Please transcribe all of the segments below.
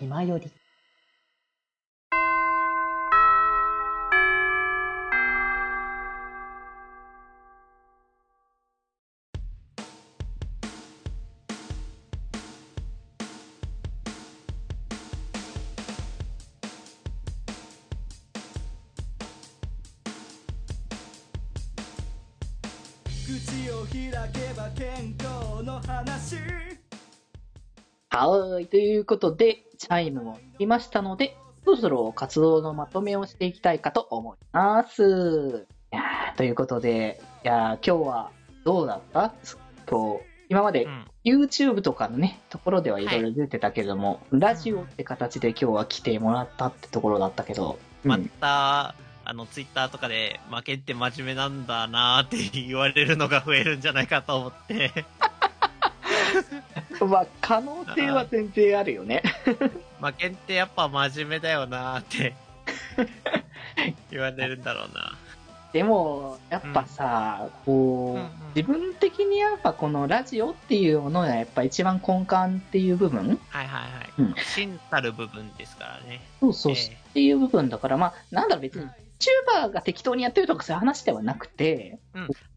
気まより。口を開けば健康の話はい。ということで、チャイムも来ましたので、そろそろ活動のまとめをしていきたいかと思います。いやーということで、いやー今日はどうだった？今日、今までうん。YouTube とかのね、ところではいろいろ出てたけれども、ラジオって形で今日は来てもらったってところだったけど、まうん。た、あの、ツイッターとかで、負けって真面目なんだなーって言われるのが増えるんじゃないかと思って、まあ、可能性は全然あるよね。負けってやっぱ真面目だよなーって 言われるんだろうな。でも、やっぱさ、こう、うんうん自分的にやっぱこのラジオっていうものがやっぱ一番根幹っていう部分？はいはいはい。うん真たる部分ですからね。そうそう、ええっていう部分だから、まあ、なんだろう別に、YouTuber が適当にやってるとかそういう話ではなくて、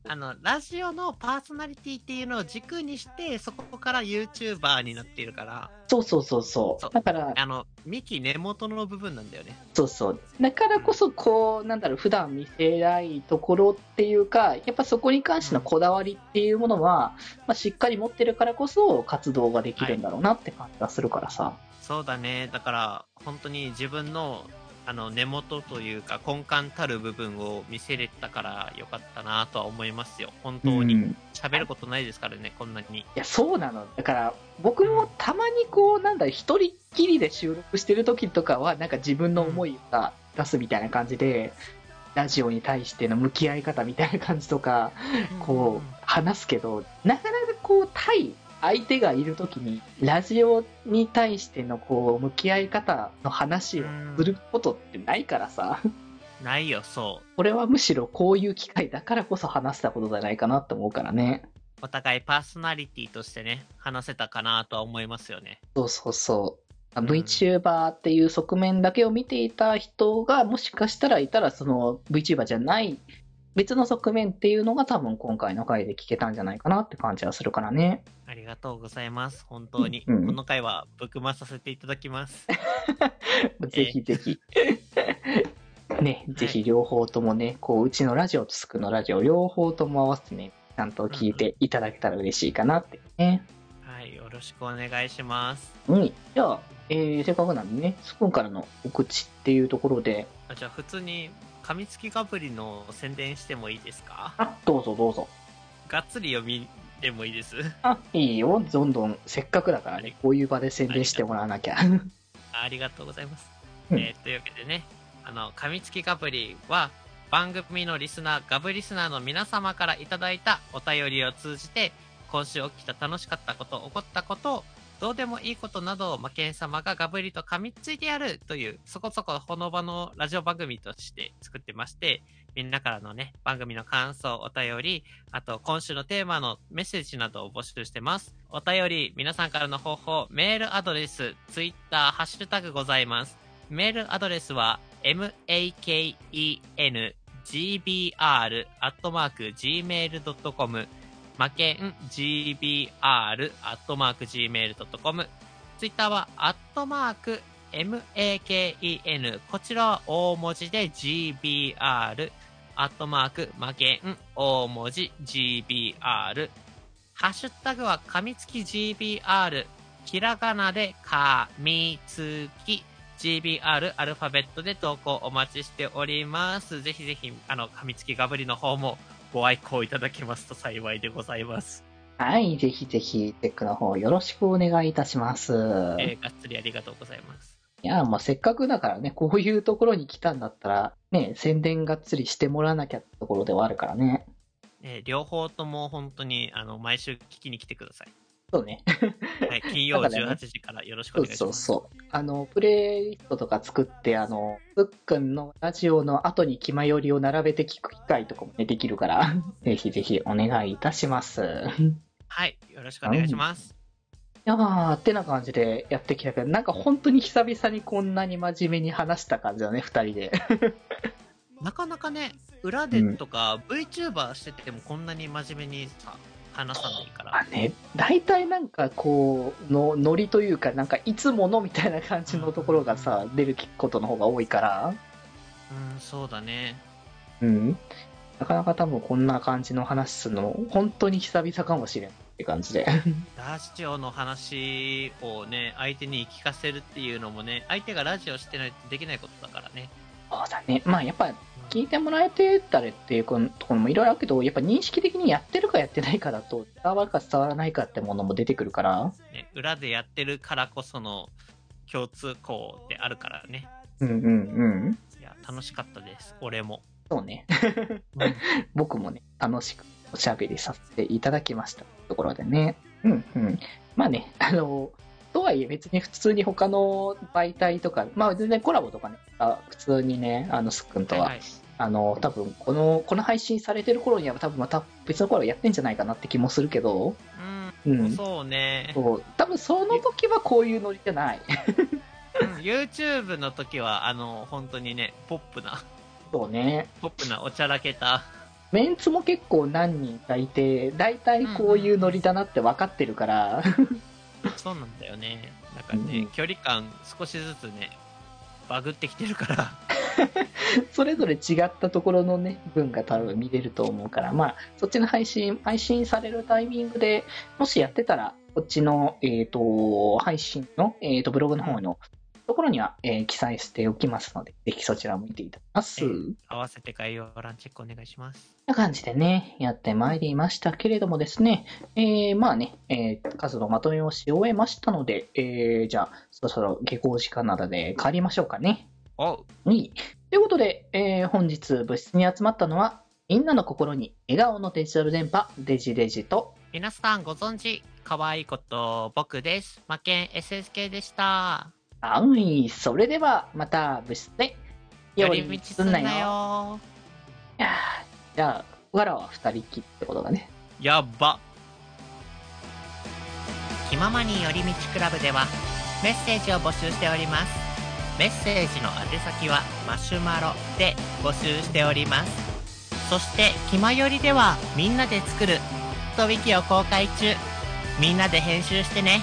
あの、ラジオのパーソナリティっていうのを軸にして、そこから YouTuber になっているから、そうそうそうそう。そうだから、あの、幹根元の部分なんだよね。そうそう。だからこそ、こう、なんだろう、普段見せないところっていうか、やっぱそこに関してのこだわりっていうものは、まあ、しっかり持ってるからこそ活動ができるんだろうなって感じがするからさ。そうだね。だから、本当に自分の、あの、根元というか、根幹たる部分を見せれたからよかったなとは思いますよ。本当に。うん喋ることないですからね、こんなに。いや、そうなの。だから、僕もたまにこう、なんだろう、一人っきりで収録してる時とかは、なんか自分の思いが出すみたいな感じで、ラジオに対しての向き合い方みたいな感じとか、こう、話すけど、なかなかこう、対相手がいる時に、ラジオに対してのこう、向き合い方の話をすることってないからさ、ないよ、そう。これはむしろこういう機会だからこそ話したことじゃないかなって思うからね。お互いパーソナリティとしてね、話せたかなとは思いますよね。そうそうそう。ん VTuber っていう側面だけを見ていた人がもしかしたらいたら、その VTuber じゃない別の側面っていうのが多分今回の回で聞けたんじゃないかなって感じはするからね。ありがとうございます。本当に。うんこの回は、ぶくまさせていただきます。ぜひぜひ。ね、ぜひ両方ともね、こう、うちのラジオとスクのラジオ両方とも合わせてね、ちゃんと聞いていただけたら嬉しいかなってね。はい、よろしくお願いします。うん。じゃあ、えー、せっかくなんでね、スプーンからのお口っていうところで、あじゃあ、普通に、噛みつきガブリの宣伝してもいいですか？あ、どうぞどうぞ。がっつり読みでもいいです？あ、いいよ。どんどん、せっかくだからね、こういう場で宣伝してもらわなきゃ。ありがとうございます。うんえーというわけでね、あの、噛みつきガブリは、番組のリスナー、ガブリスナーの皆様からいただいたお便りを通じて、今週起きた楽しかったこと、起こったこと、どうでもいいことなどを魔剣様がガブリと噛みついてやるという、そこそこほの場のラジオ番組として作ってまして、みんなからのね、番組の感想、お便り、あと今週のテーマのメッセージなどを募集してます。お便り、皆さんからの方法、メールアドレス、ツイッター、ハッシュタグございます。メールアドレスは、makengbr.gmail.com まけん gbr アットマーク gmail.com ツイッターは、アットマーク maken こちらは大文字で gbr アットマークまけん大文字 gbr ハッシュタグは、かみつき GBR。ひらがなで、かみつき GBR アルファベットで投稿お待ちしております。ぜひぜひ、あの、かみつきガブリの方もご愛好いただけますと幸いでございます。はい、ぜひぜひ、テックの方よろしくお願いいたします。えー、がっつりありがとうございます。いや、まあ、せっかくだからね、こういうところに来たんだったら、ね、宣伝がっつりしてもらわなきゃってところではあるからね。えー両方とも本当に、あの、毎週聞きに来てください。そうね。はい、金曜だからね18時からよろしくそうお願いします。そうそう。あの、プレイリストとか作って、あの、ふっくんのラジオの後に気まよりを並べて聞く機会とかもね、できるから、ぜひぜひお願いいたします。はい、よろしくお願いします。やーってな感じでやってきたけど、なんか本当に久々にこんなに真面目に話した感じだね、二人で。なかなかね、裏でとか、VTuber しててもこんなに真面目にさ、話さないから。あね、大体なんかこう、の、ノリというか、なんかいつものみたいな感じのところがさ、出ることの方が多いから、うん、そうだね。うん。なかなか多分こんな感じの話するの、本当に久々かもしれんって感じで。ラジオの話をね、相手に聞かせるっていうのもね、相手がラジオしてないとできないことだからね。そうだね。まあやっぱ聞いてもらえてたりっていうところもいろいろあるけど、やっぱ認識的にやってるかやってないかだと、伝わるか伝わらないかってものも出てくるから、ね裏でやってるからこその共通項であるからね。うんうんうん。いや、楽しかったです。俺も。そうね。うん 僕もね、楽しくおしゃべりさせていただきました。ところでね。うんうん。まあね、あの、とはいえ別に普通に他の媒体とか、まあ全然コラボとかね、あ普通にね、あの、すっくんとは、あの、多分この、この配信されてる頃には多分また別のコラボやってんじゃないかなって気もするけど、う、うんん。そうね。そう多分その時はこういうノリじゃない。うん YouTube の時は、あの、本当にね、ポップな、そうね。ポップなおちゃらけた、メンツも結構何人かいて、大体こういうノリだなって分かってるから、そうなんだよね。なんかね、うん距離感少しずつね、バグってきてるから。それぞれ違ったところのね、分が多分見れると思うから、まあ、そっちの配信、配信されるタイミングで、もしやってたら、こっちの、えっ、と、配信の、えっ、と、ブログの方のところには、えー記載しておきますので、ぜひそちらを見ていただきます。合わせて概要欄チェックお願いします。んな感じでね、やってまいりましたけれどもですね、えー、まあね、えー、数のまとめをし終えましたので、えー、じゃあ、そろそろ下校時間などで帰りましょうかね。お。ということで、えー本日部室に集まったのは、みんなの心に笑顔のデジタル電波、デジデジと、皆さんご存知、可愛いこと僕です。魔剣 SSK でした。あうんい、それではまた部室で、寄り道すんなよ。いやーじゃあ、わらは二人きりってことだね。やっば。気ままに寄り道クラブではメッセージを募集しております。メッセージの宛先はマシュマロで募集しております。そして、きまよりではみんなで作るとウィキを公開中。みんなで編集してね。